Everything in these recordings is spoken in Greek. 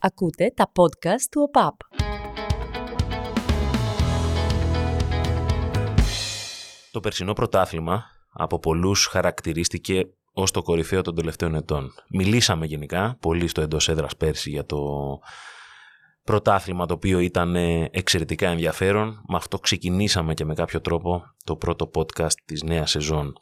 Ακούτε τα podcast του ΟΠΑΠ. Το περσινό πρωτάθλημα από πολλούς χαρακτηρίστηκε ως το κορυφαίο των τελευταίων ετών. Μιλήσαμε γενικά πολύ στο εντός έδρας πέρσι για το πρωτάθλημα το οποίο ήταν εξαιρετικά ενδιαφέρον. Με αυτό ξεκινήσαμε και με κάποιο τρόπο το πρώτο podcast της νέας σεζόν.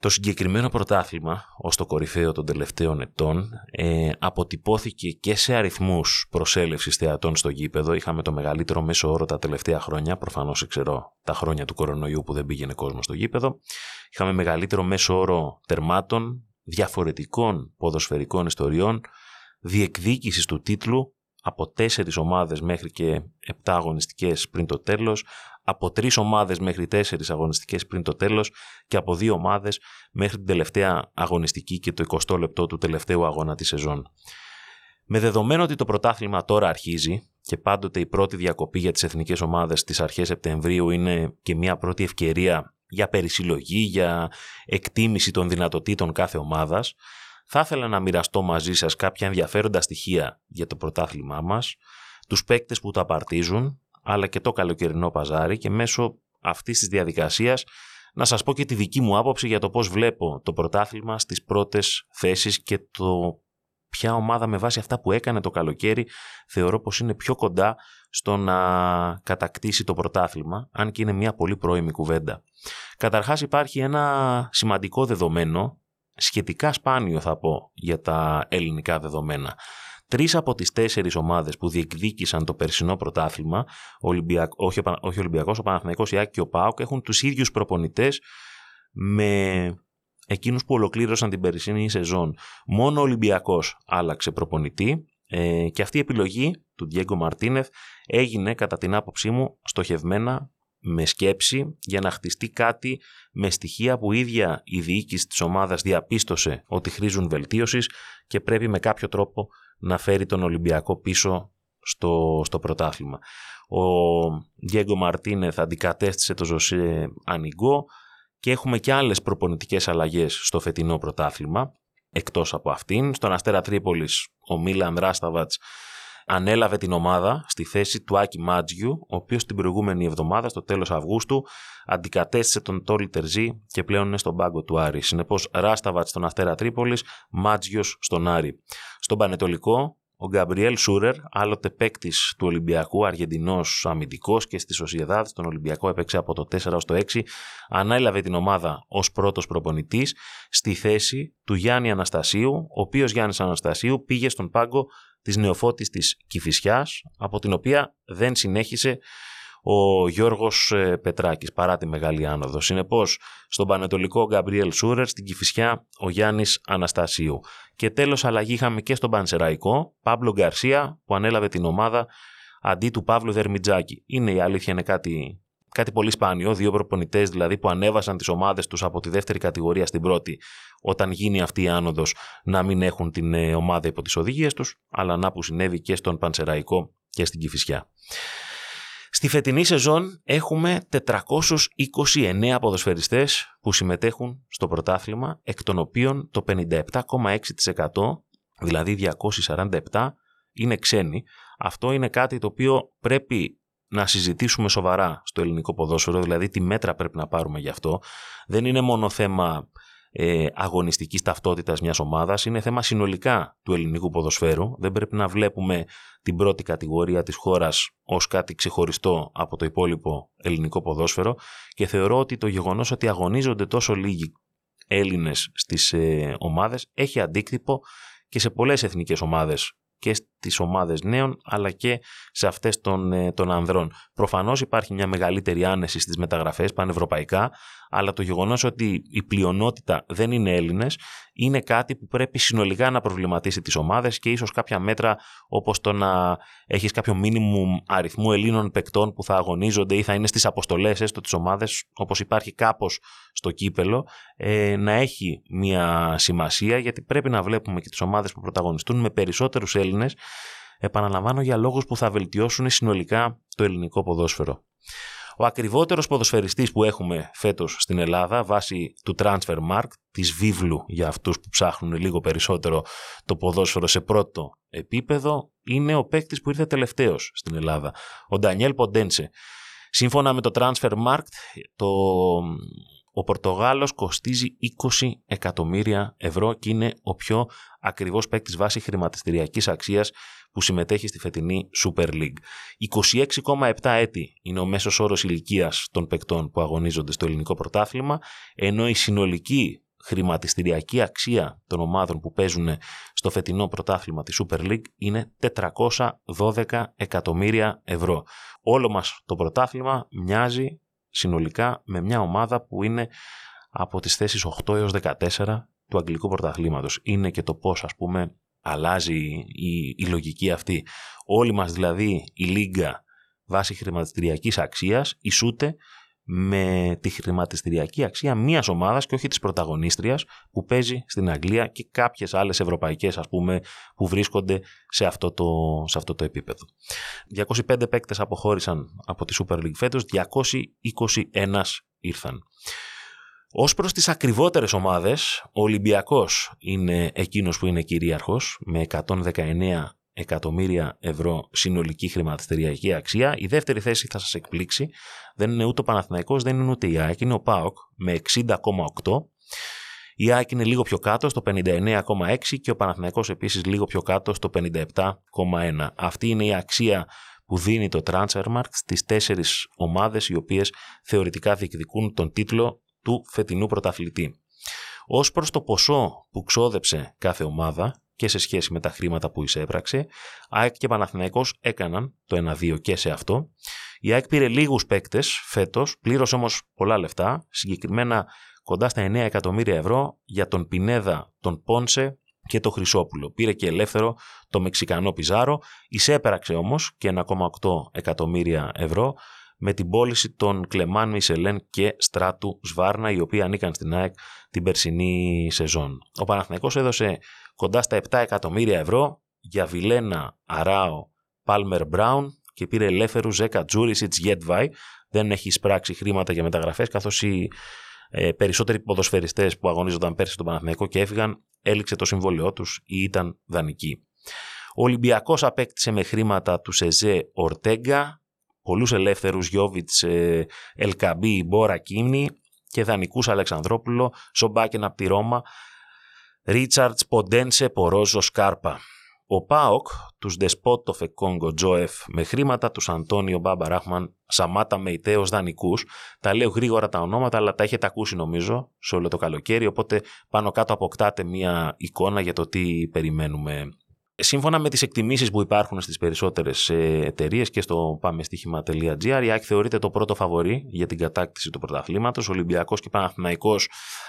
Το συγκεκριμένο πρωτάθλημα, ως το κορυφαίο των τελευταίων ετών, ε, αποτυπώθηκε και σε αριθμούς προσέλευσης θεατών στο γήπεδο. Είχαμε το μεγαλύτερο μέσο όρο τα τελευταία χρόνια, προφανώς ξέρω τα χρόνια του κορονοϊού που δεν πήγαινε κόσμος στο γήπεδο. Είχαμε μεγαλύτερο μέσο όρο τερμάτων, διαφορετικών ποδοσφαιρικών ιστοριών, διεκδίκησης του τίτλου από τέσσερις ομάδες μέχρι και επτά αγωνιστικές πριν το τέλος, από τρεις ομάδες μέχρι τέσσερις αγωνιστικές πριν το τέλος και από δύο ομάδες μέχρι την τελευταία αγωνιστική και το 20 λεπτό του τελευταίου αγώνα της σεζόν. Με δεδομένο ότι το πρωτάθλημα τώρα αρχίζει και πάντοτε η πρώτη διακοπή για τις εθνικές ομάδες στις αρχές Σεπτεμβρίου είναι και μια πρώτη ευκαιρία για περισυλλογή, για εκτίμηση των δυνατοτήτων κάθε ομάδας, θα ήθελα να μοιραστώ μαζί σας κάποια ενδιαφέροντα στοιχεία για το πρωτάθλημά μας, τους παίκτες που το απαρτίζουν, αλλά και το καλοκαιρινό παζάρι και μέσω αυτής της διαδικασίας να σας πω και τη δική μου άποψη για το πώς βλέπω το πρωτάθλημα στις πρώτες θέσεις και το ποια ομάδα με βάση αυτά που έκανε το καλοκαίρι θεωρώ πως είναι πιο κοντά στο να κατακτήσει το πρωτάθλημα, αν και είναι μια πολύ πρώιμη κουβέντα. Καταρχάς υπάρχει ένα σημαντικό δεδομένο σχετικά σπάνιο θα πω για τα ελληνικά δεδομένα. Τρεις από τις τέσσερις ομάδες που διεκδίκησαν το περσινό πρωτάθλημα, Ολυμπιακ, όχι, όχι Ολυμπιακός, ο Παναθηναϊκός, η Άκη και ο ΠΑΟΚ, έχουν τους ίδιους προπονητές με εκείνους που ολοκλήρωσαν την περσινή σεζόν. Μόνο ο Ολυμπιακός άλλαξε προπονητή ε, και αυτή η επιλογή του Διέγκο Μαρτίνεθ έγινε κατά την άποψή μου στοχευμένα με σκέψη για να χτιστεί κάτι με στοιχεία που η ίδια η διοίκηση της ομάδας διαπίστωσε ότι χρήζουν βελτίωσης και πρέπει με κάποιο τρόπο να φέρει τον Ολυμπιακό πίσω στο, στο πρωτάθλημα. Ο Διέγκο Μαρτίνεθ αντικατέστησε το Ζωσέ Ανιγκό και έχουμε και άλλες προπονητικές αλλαγές στο φετινό πρωτάθλημα εκτός από αυτήν. Στον Αστέρα Τρίπολης ο Μίλαν Ράσταβατς ανέλαβε την ομάδα στη θέση του Άκη Μάτζιου, ο οποίος την προηγούμενη εβδομάδα, στο τέλος Αυγούστου, αντικατέστησε τον Τόλι Τερζή και πλέον είναι στον πάγκο του Άρη. Συνεπώς, Ράσταβατς στον Αστέρα Τρίπολης, Μάτζιος στον Άρη. Στον Πανετολικό, ο Γκαμπριέλ Σούρερ, άλλοτε παίκτης του Ολυμπιακού, Αργεντινός αμυντικός και στη Σοσιεδάδ, στον Ολυμπιακό έπαιξε από το 4 ως το 6, ανέλαβε την ομάδα ως πρώτος προπονητής στη θέση του Γιάννη Αναστασίου, ο οποίος Γιάννης Αναστασίου πήγε στον πάγκο της νεοφώτης της Κυφυσιάς, από την οποία δεν συνέχισε ο Γιώργος ε, Πετράκης παρά τη μεγάλη άνοδο. Συνεπώς, στον Πανετολικό Γκαμπριέλ Σούρερ, στην Κηφισιά ο Γιάννης Αναστασίου. Και τέλος αλλαγή είχαμε και στον Πανσεραϊκό, Παύλο Γκαρσία που ανέλαβε την ομάδα αντί του Παύλου Δερμιτζάκη. Είναι η αλήθεια, είναι κάτι, κάτι πολύ σπάνιο. Δύο προπονητές δηλαδή που ανέβασαν τις ομάδες τους από τη δεύτερη κατηγορία στην πρώτη, όταν γίνει αυτή η άνοδος, να μην έχουν την ε, ομάδα υπό τις οδηγίες τους, αλλά να που συνέβη και στον Πανσεραϊκό και στην Κηφισιά. Στη φετινή σεζόν έχουμε 429 ποδοσφαιριστές που συμμετέχουν στο πρωτάθλημα, εκ των οποίων το 57,6% δηλαδή 247 είναι ξένοι. Αυτό είναι κάτι το οποίο πρέπει να συζητήσουμε σοβαρά στο ελληνικό ποδόσφαιρο, δηλαδή τι μέτρα πρέπει να πάρουμε γι' αυτό. Δεν είναι μόνο θέμα ε, αγωνιστικής ταυτότητας μιας ομάδας, είναι θέμα συνολικά του ελληνικού ποδοσφαίρου. Δεν πρέπει να βλέπουμε την πρώτη κατηγορία της χώρας ως κάτι ξεχωριστό από το υπόλοιπο ελληνικό ποδόσφαιρο και θεωρώ ότι το γεγονός ότι αγωνίζονται τόσο λίγοι Έλληνες στις ε, ομάδες έχει αντίκτυπο και σε πολλές εθνικές ομάδες και στις ομάδες νέων αλλά και σε αυτές των, ε, των ανδρών. Προφανώς υπάρχει μια μεγαλύτερη άνεση στις μεταγραφές πανευρωπαϊκά αλλά το γεγονός ότι η πλειονότητα δεν είναι Έλληνες είναι κάτι που πρέπει συνολικά να προβληματίσει τις ομάδες και ίσως κάποια μέτρα όπως το να έχεις κάποιο μίνιμουμ αριθμού Ελλήνων παικτών που θα αγωνίζονται ή θα είναι στις αποστολές έστω τις ομάδες όπως υπάρχει κάπως στο κύπελο ε, να έχει μια σημασία γιατί πρέπει να βλέπουμε και τις ομάδες που πρωταγωνιστούν με περισσότερους Έλληνες επαναλαμβάνω για λόγους που θα βελτιώσουν συνολικά το ελληνικό ποδόσφαιρο. Ο ακριβότερος ποδοσφαιριστής που έχουμε φέτος στην Ελλάδα βάσει του Transfermarkt, της βίβλου για αυτούς που ψάχνουν λίγο περισσότερο το ποδόσφαιρο σε πρώτο επίπεδο, είναι ο παίκτης που ήρθε τελευταίος στην Ελλάδα, ο Ντανιέλ Ποντένσε. Σύμφωνα με το Transfermarkt, το ο Πορτογάλος κοστίζει 20 εκατομμύρια ευρώ και είναι ο πιο ακριβώς παίκτης βάσης χρηματιστηριακής αξίας που συμμετέχει στη φετινή Super League. 26,7 έτη είναι ο μέσος όρος ηλικίας των παικτών που αγωνίζονται στο ελληνικό πρωτάθλημα, ενώ η συνολική χρηματιστηριακή αξία των ομάδων που παίζουν στο φετινό πρωτάθλημα της Super League είναι 412 εκατομμύρια ευρώ. Όλο μας το πρωτάθλημα μοιάζει συνολικά με μια ομάδα που είναι από τις θέσεις 8 έως 14 του αγγλικού πρωταθλήματος. Είναι και το πώς ας πούμε αλλάζει η, η λογική αυτή. Όλοι μας δηλαδή η Λίγκα βάσει χρηματιστηριακής αξίας ισούται με τη χρηματιστηριακή αξία μιας ομάδας και όχι της πρωταγωνίστριας που παίζει στην Αγγλία και κάποιες άλλες ευρωπαϊκές ας πούμε που βρίσκονται σε αυτό το, σε αυτό το επίπεδο. 205 παίκτες αποχώρησαν από τη Super League φέτος, 221 ήρθαν. Ω προς τις ακριβότερες ομάδες, ο Ολυμπιακός είναι εκείνος που είναι κυρίαρχος με 119 εκατομμύρια ευρώ συνολική χρηματιστηριακή αξία. Η δεύτερη θέση θα σας εκπλήξει. Δεν είναι ούτε ο Παναθηναϊκός, δεν είναι ούτε η ΑΕΚ, είναι ο ΠΑΟΚ με 60,8. Η ΑΕΚ είναι λίγο πιο κάτω στο 59,6 και ο Παναθηναϊκός επίσης λίγο πιο κάτω στο 57,1. Αυτή είναι η αξία που δίνει το Transfermarkt στις τέσσερις ομάδες οι οποίες θεωρητικά διεκδικούν τον τίτλο του φετινού πρωταθλητή. Ως προς το ποσό που ξόδεψε κάθε ομάδα, και σε σχέση με τα χρήματα που εισέπραξε. ΑΕΚ και Παναθηναϊκός έκαναν το 1-2 και σε αυτό. Η ΑΕΚ πήρε λίγους παίκτες φέτος, πλήρωσε όμως πολλά λεφτά, συγκεκριμένα κοντά στα 9 εκατομμύρια ευρώ για τον Πινέδα, τον Πόνσε και τον Χρυσόπουλο. Πήρε και ελεύθερο το Μεξικανό Πιζάρο, εισέπραξε όμως και 1,8 εκατομμύρια ευρώ με την πώληση των Κλεμάν Μισελέν και Στράτου Σβάρνα, οι οποίοι ανήκαν στην ΑΕΚ την περσινή σεζόν. Ο Παναθηναϊκός έδωσε κοντά στα 7 εκατομμύρια ευρώ για Βιλένα Αράο Πάλμερ Μπράουν και πήρε ελεύθερους Ζέκα Τζούρισιτς Γετβάη. Δεν έχει εισπράξει χρήματα για μεταγραφές, καθώς οι ε, περισσότεροι ποδοσφαιριστές που αγωνίζονταν πέρσι στον Παναθηναϊκό και έφυγαν, έληξε το συμβόλαιό τους ή ήταν δανεικοί. Ο Ολυμπιακός απέκτησε με χρήματα του Σεζέ Ορτέγκα, πολλούς ελεύθερους Γιώβιτς ε, Ελκαμπή Μπόρα Κίνη και δανεικούς Αλεξανδρόπουλο, Σομπάκεν από τη Ρώμα, Ρίτσαρτς Ποντένσε Πορόζο Σκάρπα. Ο ΠΑΟΚ, τους Δεσπότοφε Κόγκο Τζόεφ με χρήματα τους Αντώνιο Μπάμπα Ράχμαν, Σαμάτα Μεϊτέος δανεικούς. Τα λέω γρήγορα τα ονόματα αλλά τα έχετε ακούσει νομίζω σε όλο το καλοκαίρι οπότε πάνω κάτω αποκτάτε μια εικόνα για το τι περιμένουμε Σύμφωνα με τις εκτιμήσεις που υπάρχουν στις περισσότερες εταιρείες και στο πάμεστихημα.gr, η ΑΕΚ θεωρείται το πρώτο φαβορή για την κατάκτηση του πρωταθλήματος. Ο Ολυμπιακός και Παναθυμαϊκό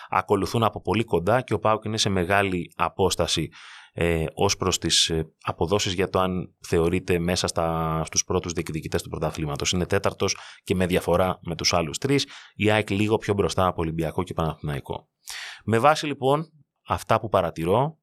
ακολουθούν από πολύ κοντά και ο ΠΑΟΚ είναι σε μεγάλη απόσταση ε, ως προς τις ε, αποδόσεις για το αν θεωρείται μέσα στους πρώτους διεκδικητές του πρωταθλήματος. Είναι τέταρτος και με διαφορά με τους άλλους τρεις. Η ΑΕΚ λίγο πιο μπροστά από Ολυμπιακό και Παναθυμαϊκό. Με βάση λοιπόν αυτά που παρατηρώ,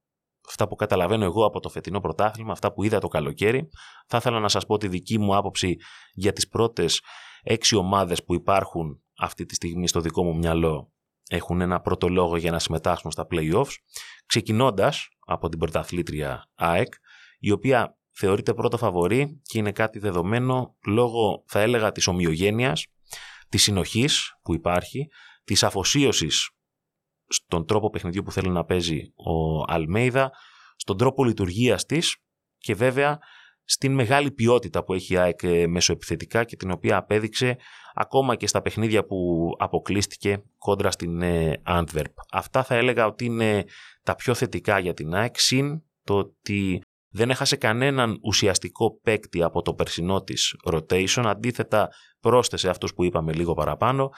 αυτά που καταλαβαίνω εγώ από το φετινό πρωτάθλημα, αυτά που είδα το καλοκαίρι. Θα ήθελα να σας πω τη δική μου άποψη για τις πρώτες έξι ομάδες που υπάρχουν αυτή τη στιγμή στο δικό μου μυαλό έχουν ένα πρώτο λόγο για να συμμετάσχουν στα play-offs, ξεκινώντας από την πρωταθλήτρια ΑΕΚ, η οποία θεωρείται πρώτο φαβορή και είναι κάτι δεδομένο λόγω, θα έλεγα, της ομοιογένειας, της συνοχής που υπάρχει, της αφοσίωσης στον τρόπο παιχνιδιού που θέλει να παίζει ο Αλμέιδα, στον τρόπο λειτουργίας της και βέβαια στην μεγάλη ποιότητα που έχει η ΑΕΚ ε, μεσοεπιθετικά και την οποία απέδειξε ακόμα και στα παιχνίδια που αποκλείστηκε κόντρα στην Antwerp. Αυτά θα έλεγα ότι είναι τα πιο θετικά για την ΑΕΚ, συν το ότι δεν έχασε κανέναν ουσιαστικό παίκτη από το περσινό της rotation, αντίθετα πρόσθεσε αυτούς που είπαμε λίγο παραπάνω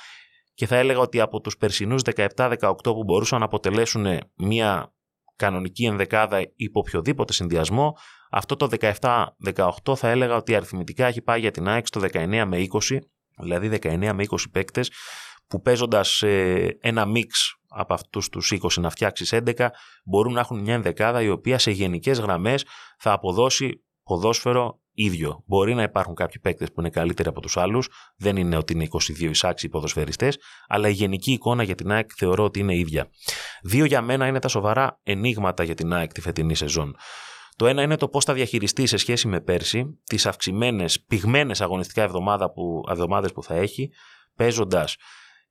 και θα έλεγα ότι από τους περσινούς 17-18 που μπορούσαν να αποτελέσουν μια κανονική ενδεκάδα υπό οποιοδήποτε συνδυασμό, αυτό το 17-18 θα έλεγα ότι αριθμητικά έχει πάει για την ΑΕΚ στο 19 με 20, δηλαδή 19 με 20 παίκτες που παίζοντας ένα μίξ από αυτούς τους 20 να φτιάξεις 11 μπορούν να έχουν μια ενδεκάδα η οποία σε γενικές γραμμές θα αποδώσει ποδόσφαιρο ίδιο. Μπορεί να υπάρχουν κάποιοι παίκτες που είναι καλύτεροι από τους άλλους, δεν είναι ότι είναι 22 εισάξιοι ποδοσφαιριστές, αλλά η γενική εικόνα για την ΑΕΚ θεωρώ ότι είναι ίδια. Δύο για μένα είναι τα σοβαρά ενίγματα για την ΑΕΚ τη φετινή σεζόν. Το ένα είναι το πώς θα διαχειριστεί σε σχέση με πέρσι τις αυξημένες, πυγμένες αγωνιστικά εβδομάδε που, που θα έχει, παίζοντας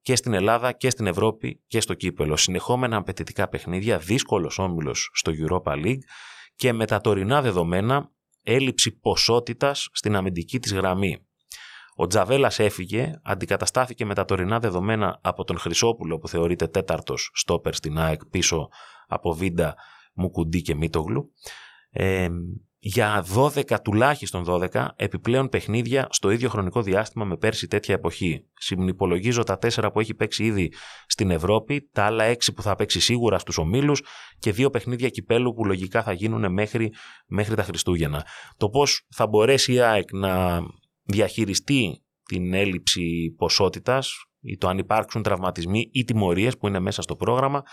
και στην Ελλάδα και στην Ευρώπη και στο κύπελο. Συνεχόμενα απαιτητικά παιχνίδια, δύσκολος όμιλος στο Europa League και με τα τωρινά δεδομένα έλλειψη ποσότητας στην αμυντική της γραμμή. Ο Τζαβέλας έφυγε, αντικαταστάθηκε με τα τωρινά δεδομένα από τον Χρυσόπουλο που θεωρείται τέταρτος στόπερ στην ΑΕΚ πίσω από Βίντα, Μουκουντή και Μίτογλου. Ε, για 12, τουλάχιστον 12, επιπλέον παιχνίδια στο ίδιο χρονικό διάστημα με πέρσι τέτοια εποχή. Συνυπολογίζω τα 4 που έχει παίξει ήδη στην Ευρώπη, τα άλλα 6 που θα παίξει σίγουρα στους ομίλους και δύο παιχνίδια κυπέλου που λογικά θα γίνουν μέχρι, μέχρι τα Χριστούγεννα. Το πώς θα μπορέσει η ΑΕΚ να διαχειριστεί την έλλειψη ποσότητας ή το αν υπάρξουν τραυματισμοί ή τιμωρίες που είναι μέσα στο πρόγραμμα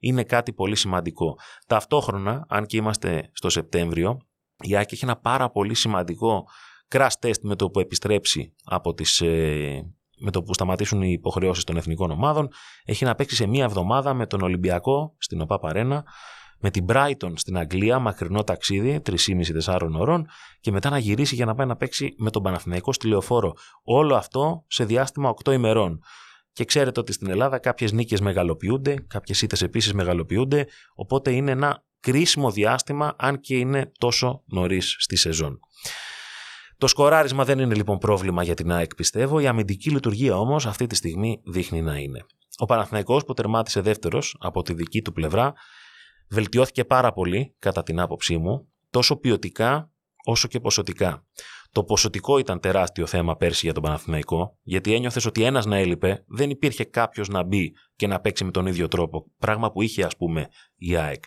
είναι κάτι πολύ σημαντικό. Ταυτόχρονα, αν και είμαστε στο Σεπτέμβριο, η Άκη έχει ένα πάρα πολύ σημαντικό crash test με το που επιστρέψει από τις, ε, με το που σταματήσουν οι υποχρεώσεις των εθνικών ομάδων. Έχει να παίξει σε μία εβδομάδα με τον Ολυμπιακό στην ΟΠΑ Παρένα, με την Brighton στην Αγγλία, μακρινό ταξίδι, 3,5-4 ωρών, και μετά να γυρίσει για να πάει να παίξει με τον Παναθηναϊκό στη Λεωφόρο. Όλο αυτό σε διάστημα 8 ημερών. Και ξέρετε ότι στην Ελλάδα κάποιες νίκες μεγαλοποιούνται, κάποιες ήττες επίσης μεγαλοποιούνται, οπότε είναι ένα κρίσιμο διάστημα, αν και είναι τόσο νωρίς στη σεζόν. Το σκοράρισμα δεν είναι λοιπόν πρόβλημα για την ΑΕΚ, πιστεύω. Η αμυντική λειτουργία όμως αυτή τη στιγμή δείχνει να είναι. Ο Παναθηναϊκός που τερμάτισε δεύτερος από τη δική του πλευρά βελτιώθηκε πάρα πολύ, κατά την άποψή μου, τόσο ποιοτικά όσο και ποσοτικά. Το ποσοτικό ήταν τεράστιο θέμα πέρσι για τον Παναθηναϊκό, γιατί ένιωθες ότι ένας να έλειπε, δεν υπήρχε κάποιος να μπει και να παίξει με τον ίδιο τρόπο. Πράγμα που είχε, ας πούμε, η ΑΕΚ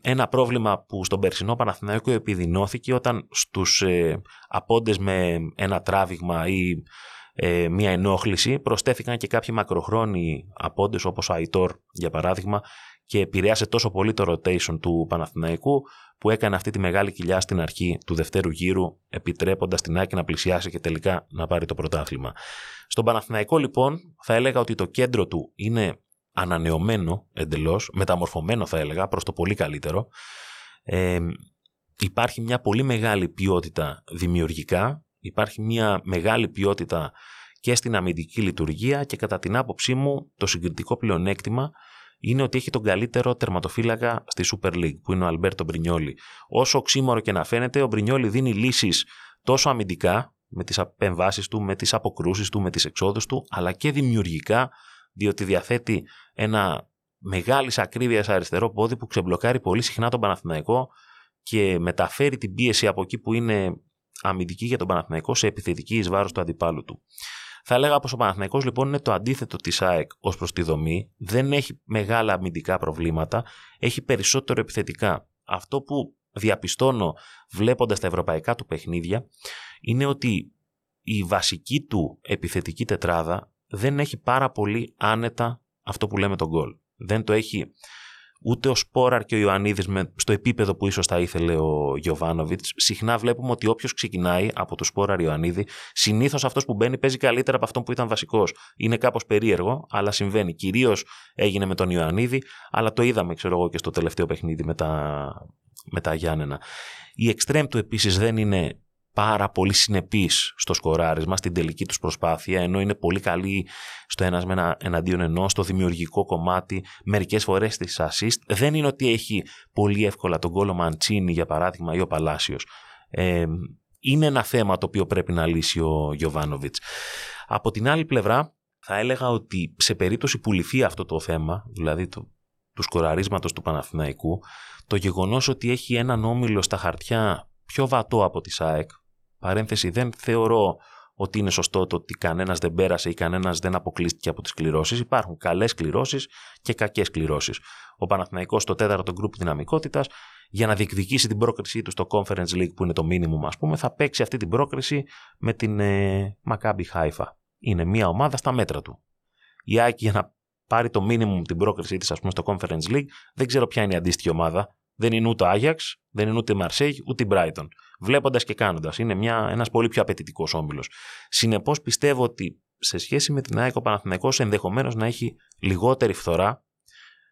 ένα πρόβλημα που στον περσινό Παναθηναϊκό επιδεινώθηκε όταν στους ε, απόντες με ένα τράβηγμα ή ε, μια ενόχληση προσθέθηκαν και κάποιοι μακροχρόνιοι απόντες όπως ο Αϊτόρ για παράδειγμα και επηρέασε τόσο πολύ το rotation του Παναθηναϊκού που έκανε αυτή τη μεγάλη κοιλιά στην αρχή του δευτέρου γύρου επιτρέποντας την Άκη να πλησιάσει και τελικά να πάρει το πρωτάθλημα. Στον Παναθηναϊκό λοιπόν θα έλεγα ότι το κέντρο του είναι ανανεωμένο εντελώς, μεταμορφωμένο θα έλεγα, προς το πολύ καλύτερο. Ε, υπάρχει μια πολύ μεγάλη ποιότητα δημιουργικά, υπάρχει μια μεγάλη ποιότητα και στην αμυντική λειτουργία και κατά την άποψή μου το συγκριτικό πλεονέκτημα είναι ότι έχει τον καλύτερο τερματοφύλακα στη Super League που είναι ο Αλμπέρτο Μπρινιόλη. Όσο οξύμορο και να φαίνεται, ο Μπρινιόλη δίνει λύσεις τόσο αμυντικά με τις απεμβάσεις του, με τις αποκρούσεις του, με τις εξόδους του, αλλά και δημιουργικά διότι διαθέτει ένα μεγάλη ακρίβεια αριστερό πόδι που ξεμπλοκάρει πολύ συχνά τον Παναθηναϊκό και μεταφέρει την πίεση από εκεί που είναι αμυντική για τον Παναθηναϊκό σε επιθετική εις βάρος του αντιπάλου του. Θα έλεγα πως ο Παναθηναϊκός λοιπόν είναι το αντίθετο της ΑΕΚ ως προς τη δομή, δεν έχει μεγάλα αμυντικά προβλήματα, έχει περισσότερο επιθετικά. Αυτό που διαπιστώνω βλέποντας τα ευρωπαϊκά του παιχνίδια είναι ότι η βασική του επιθετική τετράδα δεν έχει πάρα πολύ άνετα αυτό που λέμε τον γκολ. Δεν το έχει ούτε ο Σπόραρ και ο Ιωαννίδης στο επίπεδο που ίσως θα ήθελε ο Γιωβάνοβιτς. Συχνά βλέπουμε ότι όποιος ξεκινάει από το Σπόραρ Ιωαννίδη, συνήθως αυτός που μπαίνει παίζει καλύτερα από αυτόν που ήταν βασικός. Είναι κάπως περίεργο, αλλά συμβαίνει. Κυρίως έγινε με τον Ιωαννίδη, αλλά το είδαμε, ξέρω εγώ, και στο τελευταίο παιχνίδι με τα, με τα Γιάννενα. Η εξτρέμ του επίσης δεν είναι πάρα πολύ συνεπείς στο σκοράρισμα, στην τελική τους προσπάθεια, ενώ είναι πολύ καλή στο ένας με ένα εναντίον ενός, στο δημιουργικό κομμάτι, μερικές φορές στις assist. Δεν είναι ότι έχει πολύ εύκολα τον κόλλο Μαντσίνη, για παράδειγμα, ή ο Παλάσιος. Ε, είναι ένα θέμα το οποίο πρέπει να λύσει ο Γιωβάνοβιτς. Από την άλλη πλευρά, θα έλεγα ότι σε περίπτωση που λυθεί αυτό το θέμα, δηλαδή το, του σκοραρίσματος του Παναθηναϊκού, το γεγονός ότι έχει έναν όμιλο στα χαρτιά πιο βατό από τη ΣΑΕΚ, Παρένθεση, δεν θεωρώ ότι είναι σωστό το ότι κανένας δεν πέρασε ή κανένας δεν αποκλείστηκε από τις κληρώσεις. Υπάρχουν καλές κληρώσεις και κακές κληρώσεις. Ο Παναθηναϊκός στο τέταρτο γκρουπ δυναμικότητας, για να διεκδικήσει την πρόκρισή του στο Conference League, που είναι το minimum, ας πούμε, θα παίξει αυτή την πρόκριση με την ε, Maccabi Haifa. Είναι μια ομάδα στα μέτρα του. Η Άκη για να πάρει το minimum την πρόκρισή της, ας πούμε, στο Conference League, δεν ξέρω ποια είναι η αντίστοιχη ομάδα. Δεν είναι ούτε Άγιαξ, δεν είναι ούτε Μαρσέγ, ούτε Μπράιτον. Βλέποντας και κάνοντας. Είναι ένας πολύ πιο απαιτητικός όμιλος. Συνεπώς πιστεύω ότι σε σχέση με την ΑΕΚ ο Παναθηναϊκός ενδεχομένως να έχει λιγότερη φθορά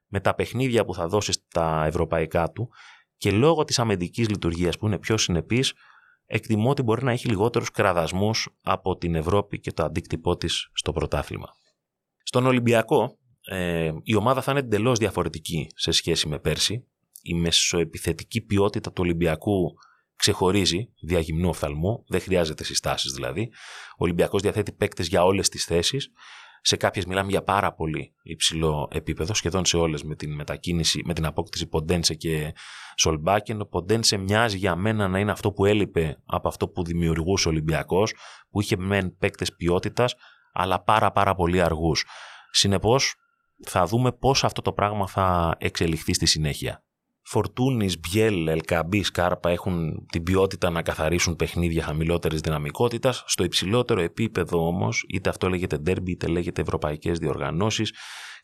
με τα παιχνίδια που θα δώσει στα ευρωπαϊκά του και λόγω της αμυντικής λειτουργίας που είναι πιο συνεπής εκτιμώ ότι μπορεί να έχει λιγότερους κραδασμούς από την Ευρώπη και το αντίκτυπό της στο πρωτάθλημα. Στον Ολυμπιακό ε, η ομάδα θα είναι εντελώς διαφορετική σε σχέση με πέρσι. Η μεσοεπιθετική ποιότητα του Ολυμπιακού ξεχωρίζει διαγυμνού οφθαλμού, δεν χρειάζεται συστάσεις δηλαδή. Ο Ολυμπιακός διαθέτει παίκτες για όλες τις θέσεις. Σε κάποιες μιλάμε για πάρα πολύ υψηλό επίπεδο, σχεδόν σε όλες με την μετακίνηση, με την απόκτηση Ποντένσε και Σολμπάκεν. Ο Ποντένσε μοιάζει για μένα να είναι αυτό που έλειπε από αυτό που δημιουργούσε ο Ολυμπιακός, που είχε μεν παίκτες ποιότητας, αλλά πάρα πάρα πολύ αργούς. Συνεπώς, θα δούμε πώς αυτό το πράγμα θα εξελιχθεί στη συνέχεια. Φορτούνης, Μπιέλ, Ελκαμπή, Σκάρπα έχουν την ποιότητα να καθαρίσουν παιχνίδια χαμηλότερης δυναμικότητας. Στο υψηλότερο επίπεδο όμως, είτε αυτό λέγεται ντέρμπι, είτε λέγεται ευρωπαϊκές διοργανώσεις,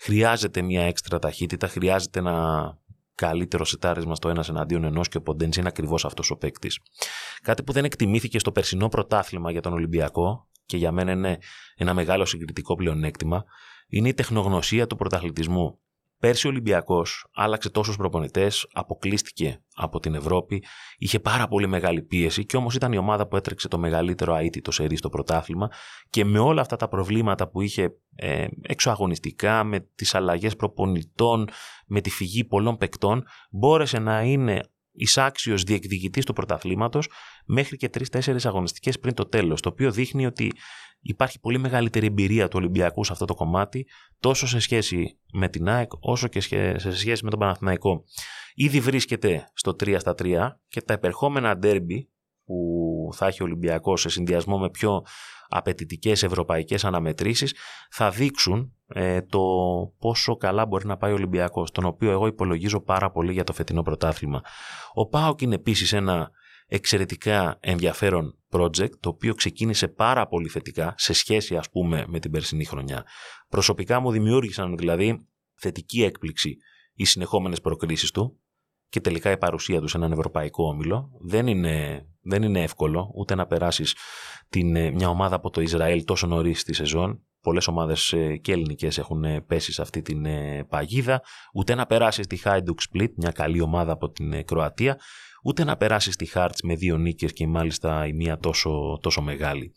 χρειάζεται μια έξτρα ταχύτητα, χρειάζεται ένα καλύτερο σετάρισμα στο ένας εναντίον ενός και ο Ποντέντζ είναι ακριβώς αυτός ο παίκτης. Κάτι που δεν εκτιμήθηκε στο περσινό πρωτάθλημα για τον Ολυμπιακό και για μένα είναι ένα μεγάλο συγκριτικό πλεονέκτημα, είναι η τεχνογνωσία του πρωταθλητισμού. Πέρσι ο Ολυμπιακός άλλαξε τόσους προπονητές, αποκλείστηκε από την Ευρώπη, είχε πάρα πολύ μεγάλη πίεση και όμως ήταν η ομάδα που έτρεξε το μεγαλύτερο αίτητο σερί στο πρωτάθλημα και με όλα αυτά τα προβλήματα που είχε ε, εξωαγωνιστικά, με τις αλλαγές προπονητών, με τη φυγή πολλών παικτών, μπόρεσε να είναι εισάξιος διεκδικητής του πρωταθλήματος μέχρι και τρει-τέσσερι αγωνιστικές πριν το τέλος. Το οποίο δείχνει ότι υπάρχει πολύ μεγαλύτερη εμπειρία του Ολυμπιακού σε αυτό το κομμάτι, τόσο σε σχέση με την ΑΕΚ, όσο και σε σχέση με τον Παναθηναϊκό. Ήδη βρίσκεται στο 3 στα 3 και τα επερχόμενα ντέρμπι που θα έχει ο Ολυμπιακός σε συνδυασμό με πιο απαιτητικές ευρωπαϊκές αναμετρήσεις θα δείξουν ε, το πόσο καλά μπορεί να πάει ο Ολυμπιακός, τον οποίο εγώ υπολογίζω πάρα πολύ για το φετινό πρωτάθλημα. Ο ΠΑΟΚ είναι επίσης ένα εξαιρετικά ενδιαφέρον project το οποίο ξεκίνησε πάρα πολύ θετικά σε σχέση ας πούμε με την περσινή χρονιά. Προσωπικά μου δημιούργησαν δηλαδή θετική έκπληξη οι συνεχόμενες προκρίσεις του και τελικά η παρουσία του σε έναν ευρωπαϊκό όμιλο. Δεν είναι, δεν είναι εύκολο ούτε να περάσεις την, ε, μια ομάδα από το Ισραήλ τόσο νωρίς στη σεζόν. Πολλές ομάδες ε, και ελληνικές έχουν ε, πέσει σε αυτή την παγίδα. Ούτε να περάσεις τη Hajduk Split, μια καλή ομάδα από την Κροατία ούτε να περάσεις στη Χάρτς με δύο νίκες και μάλιστα η μία τόσο, τόσο μεγάλη.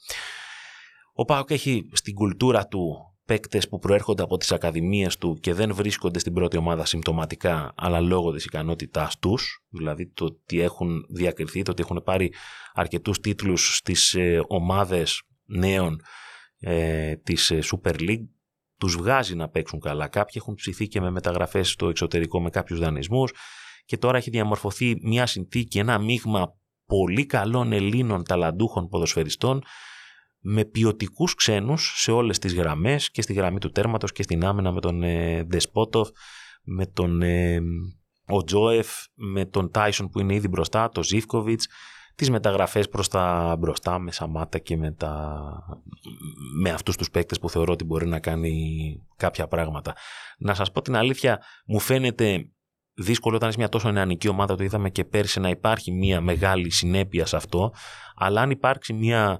Ο Πάοκ έχει στην κουλτούρα του παίκτες που προέρχονται από τις ακαδημίες του και δεν βρίσκονται στην πρώτη ομάδα συμπτωματικά αλλά λόγω της ικανότητάς τους, δηλαδή το ότι έχουν διακριθεί, το ότι έχουν πάρει αρκετούς τίτλους στις ε, ομάδες νέων ε, της ε, Super League, τους βγάζει να παίξουν καλά. Κάποιοι έχουν ψηθεί και με μεταγραφές στο εξωτερικό με κάποιους δανεισμούς, και τώρα έχει διαμορφωθεί μια συνθήκη, ένα μείγμα πολύ καλών Ελλήνων ταλαντούχων ποδοσφαιριστών με ποιοτικούς ξένους σε όλες τις γραμμές και στη γραμμή του τέρματος και στην άμυνα με τον ε, Δεσπότοφ, με τον ε, ο Τζόεφ, με τον Τάισον που είναι ήδη μπροστά, τον Ζίφκοβιτς, τις μεταγραφές προς τα μπροστά με Σαμάτα και με, τα... με αυτούς τους παίκτες που θεωρώ ότι μπορεί να κάνει κάποια πράγματα. Να σας πω την αλήθεια, μου φαίνεται δύσκολο όταν είσαι μια τόσο νεανική ομάδα, το είδαμε και πέρσι να υπάρχει μια μεγάλη συνέπεια σε αυτό, αλλά αν υπάρξει μια,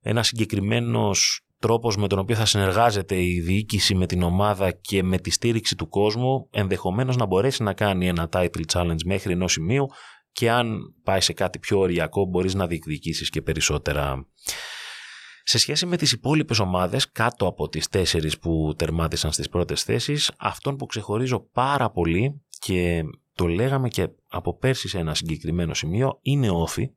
ένας συγκεκριμένος τρόπος με τον οποίο θα συνεργάζεται η διοίκηση με την ομάδα και με τη στήριξη του κόσμου, ενδεχομένως να μπορέσει να κάνει ένα title challenge μέχρι ενός σημείου και αν πάει σε κάτι πιο οριακό μπορείς να διεκδικήσεις και περισσότερα. Σε σχέση με τις υπόλοιπες ομάδες κάτω από τις τέσσερις που τερμάτισαν στις πρώτες θέσεις, αυτόν που ξεχωρίζω πάρα πολύ και το λέγαμε και από πέρσι σε ένα συγκεκριμένο σημείο είναι ο Όφη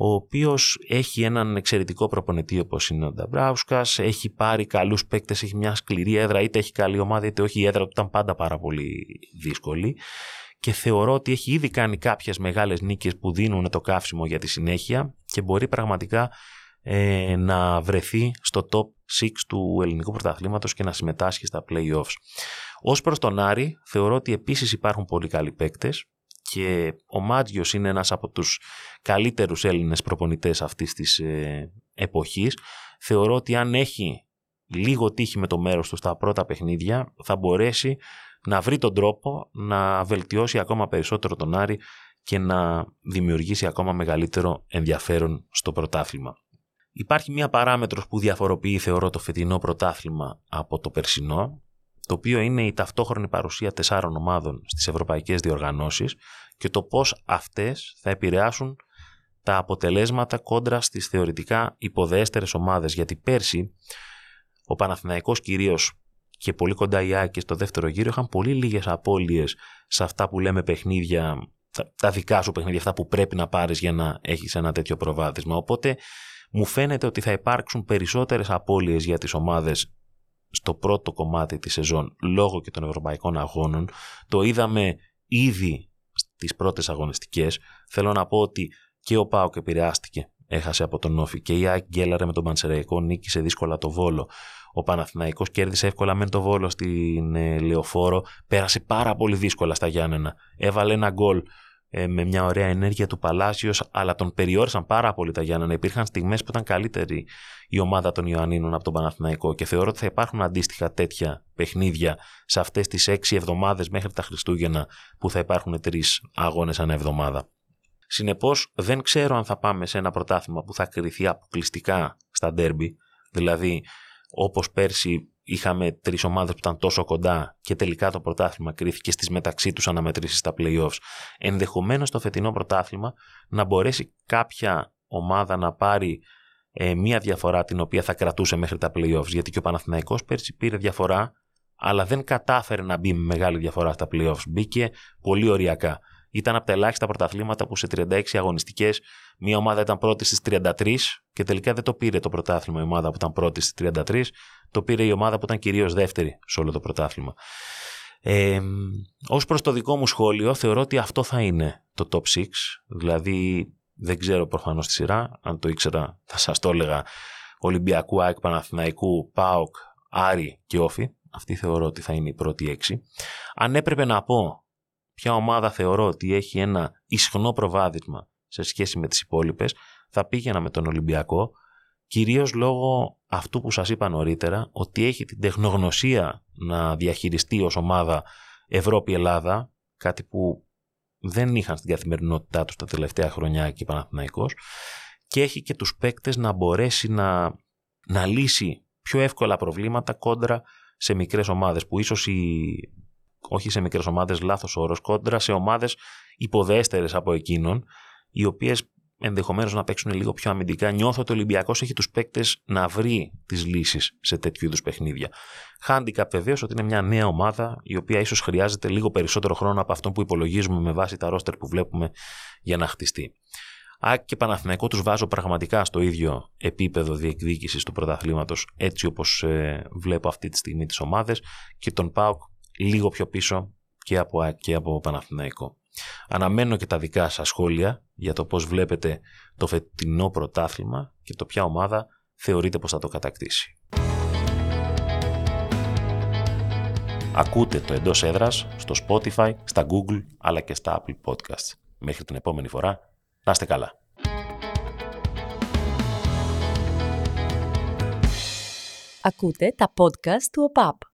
ο οποίος έχει έναν εξαιρετικό προπονητή όπως είναι ο Νταμπράουσκας, έχει πάρει καλούς παίκτες, έχει μια σκληρή έδρα, είτε έχει καλή ομάδα είτε όχι η έδρα του ήταν πάντα πάρα πολύ δύσκολη και θεωρώ ότι έχει ήδη κάνει κάποιες μεγάλες νίκες που δίνουν το καύσιμο για τη συνέχεια και μπορεί πραγματικά ε, να βρεθεί στο top 6 του ελληνικού πρωταθλήματος και να συμμετάσχει στα play-offs. Ως προς τον Άρη θεωρώ ότι επίσης υπάρχουν πολύ καλοί παίκτες και ο Μάτζιος είναι ένας από τους καλύτερους Έλληνες προπονητές αυτής της ε, εποχής. Θεωρώ ότι αν έχει λίγο τύχη με το μέρος του στα πρώτα παιχνίδια θα μπορέσει να βρει τον τρόπο να βελτιώσει ακόμα περισσότερο τον Άρη και να δημιουργήσει ακόμα μεγαλύτερο ενδιαφέρον στο πρωτάθλημα. Υπάρχει μία παράμετρος που διαφοροποιεί θεωρώ το φετινό πρωτάθλημα από το περσινό, το οποίο είναι η ταυτόχρονη παρουσία τεσσάρων ομάδων στις ευρωπαϊκές διοργανώσεις και το πώς αυτές θα επηρεάσουν τα αποτελέσματα κόντρα στις θεωρητικά υποδέστερες ομάδες. Γιατί πέρσι ο Παναθηναϊκός κυρίως και πολύ κοντά οι Άκη στο δεύτερο γύρο είχαν πολύ λίγες απώλειες σε αυτά που λέμε παιχνίδια, τα, δικά σου παιχνίδια, αυτά που πρέπει να πάρεις για να έχεις ένα τέτοιο προβάδισμα. Οπότε μου φαίνεται ότι θα υπάρξουν περισσότερες απώλειες για τις ομάδες στο πρώτο κομμάτι της σεζόν λόγω και των ευρωπαϊκών αγώνων. Το είδαμε ήδη στις πρώτες αγωνιστικές. Θέλω να πω ότι και ο Πάοκ επηρεάστηκε. Έχασε από τον Όφη και η Άκη γκέλαρε με τον Πανσεραϊκό, νίκησε δύσκολα το Βόλο. Ο Παναθηναϊκός κέρδισε εύκολα με το Βόλο στην ε, Λεωφόρο. Πέρασε πάρα πολύ δύσκολα στα Γιάννενα. Έβαλε ένα γκολ ε, με μια ωραία ενέργεια του Παλάσιος, αλλά τον περιόρισαν πάρα πολύ τα Γιάννενα. Υπήρχαν στιγμές που ήταν καλύτερη η ομάδα των Ιωαννίνων από τον Παναθηναϊκό και θεωρώ ότι θα υπάρχουν αντίστοιχα τέτοια παιχνίδια σε αυτές τις έξι εβδομάδες μέχρι τα Χριστούγεννα που θα υπάρχουν τρεις αγώνες ανά εβδομάδα. Συνεπώς, δεν ξέρω αν θα πάμε σε ένα πρωτάθλημα που θα κρυθεί αποκλειστικά στα ντέρμπι, δηλαδή όπως πέρσι είχαμε τρεις ομάδες που ήταν τόσο κοντά και τελικά το πρωτάθλημα κρίθηκε στις μεταξύ τους αναμετρήσεις στα playoffs. Ενδεχομένως το φετινό πρωτάθλημα να μπορέσει κάποια ομάδα να πάρει ε, μία διαφορά την οποία θα κρατούσε μέχρι τα playoffs. Γιατί και ο Παναθηναϊκός πέρσι πήρε διαφορά, αλλά δεν κατάφερε να μπει με μεγάλη διαφορά στα playoffs. Μπήκε πολύ οριακά. Ήταν από τα ελάχιστα πρωταθλήματα που σε 36 αγωνιστικές μία ομάδα ήταν πρώτη στις 33 και τελικά δεν το πήρε το πρωτάθλημα η ομάδα που ήταν πρώτη στις 33, το πήρε η ομάδα που ήταν κυρίως δεύτερη σε όλο το πρωτάθλημα. Ε, ως προς το δικό μου σχόλιο θεωρώ ότι αυτό θα είναι το top 6 δηλαδή δεν ξέρω προφανώς τη σειρά. Αν το ήξερα θα σας το έλεγα. Ολυμπιακού, ΑΕΚ, Παναθηναϊκού, ΠΑΟΚ, Άρη και Όφη. Αυτή θεωρώ ότι θα είναι η πρώτη έξι. Αν έπρεπε να πω ποια ομάδα θεωρώ ότι έχει ένα ισχνό προβάδισμα σε σχέση με τις υπόλοιπες, θα πήγαινα με τον Ολυμπιακό, κυρίως λόγω αυτού που σας είπα νωρίτερα, ότι έχει την τεχνογνωσία να διαχειριστεί ως ομάδα Ευρώπη-Ελλάδα, κάτι που δεν είχαν στην καθημερινότητά τους τα τελευταία χρονιά και Παναθηναϊκός, και έχει και τους παίκτες να μπορέσει να, να λύσει πιο εύκολα προβλήματα κόντρα σε μικρές ομάδες που ίσως οι όχι σε μικρές ομάδες, λάθος όρος, κόντρα σε ομάδες υποδέστερες από εκείνον, οι οποίες ενδεχομένως να παίξουν λίγο πιο αμυντικά. Νιώθω ότι ο Ολυμπιακός έχει τους παίκτες να βρει τις λύσεις σε τέτοιου είδους παιχνίδια. Χάντικα βεβαίως ότι είναι μια νέα ομάδα, η οποία ίσως χρειάζεται λίγο περισσότερο χρόνο από αυτό που υπολογίζουμε με βάση τα ρόστερ που βλέπουμε για να χτιστεί. Άκη και Παναθηναϊκό τους βάζω πραγματικά στο ίδιο επίπεδο διεκδίκησης του πρωταθλήματος, έτσι όπως ε, βλέπω αυτή τη στιγμή τις ομάδες, και τον ΠΑΟΚ λίγο πιο πίσω και από, και από Παναθηναϊκό. Αναμένω και τα δικά σας σχόλια για το πώς βλέπετε το φετινό πρωτάθλημα και το ποια ομάδα θεωρείτε πως θα το κατακτήσει. Ακούτε το εντός έδρας στο Spotify, στα Google αλλά και στα Apple Podcasts. Μέχρι την επόμενη φορά, να είστε καλά. Ακούτε τα podcast του ΟΠΑΠ.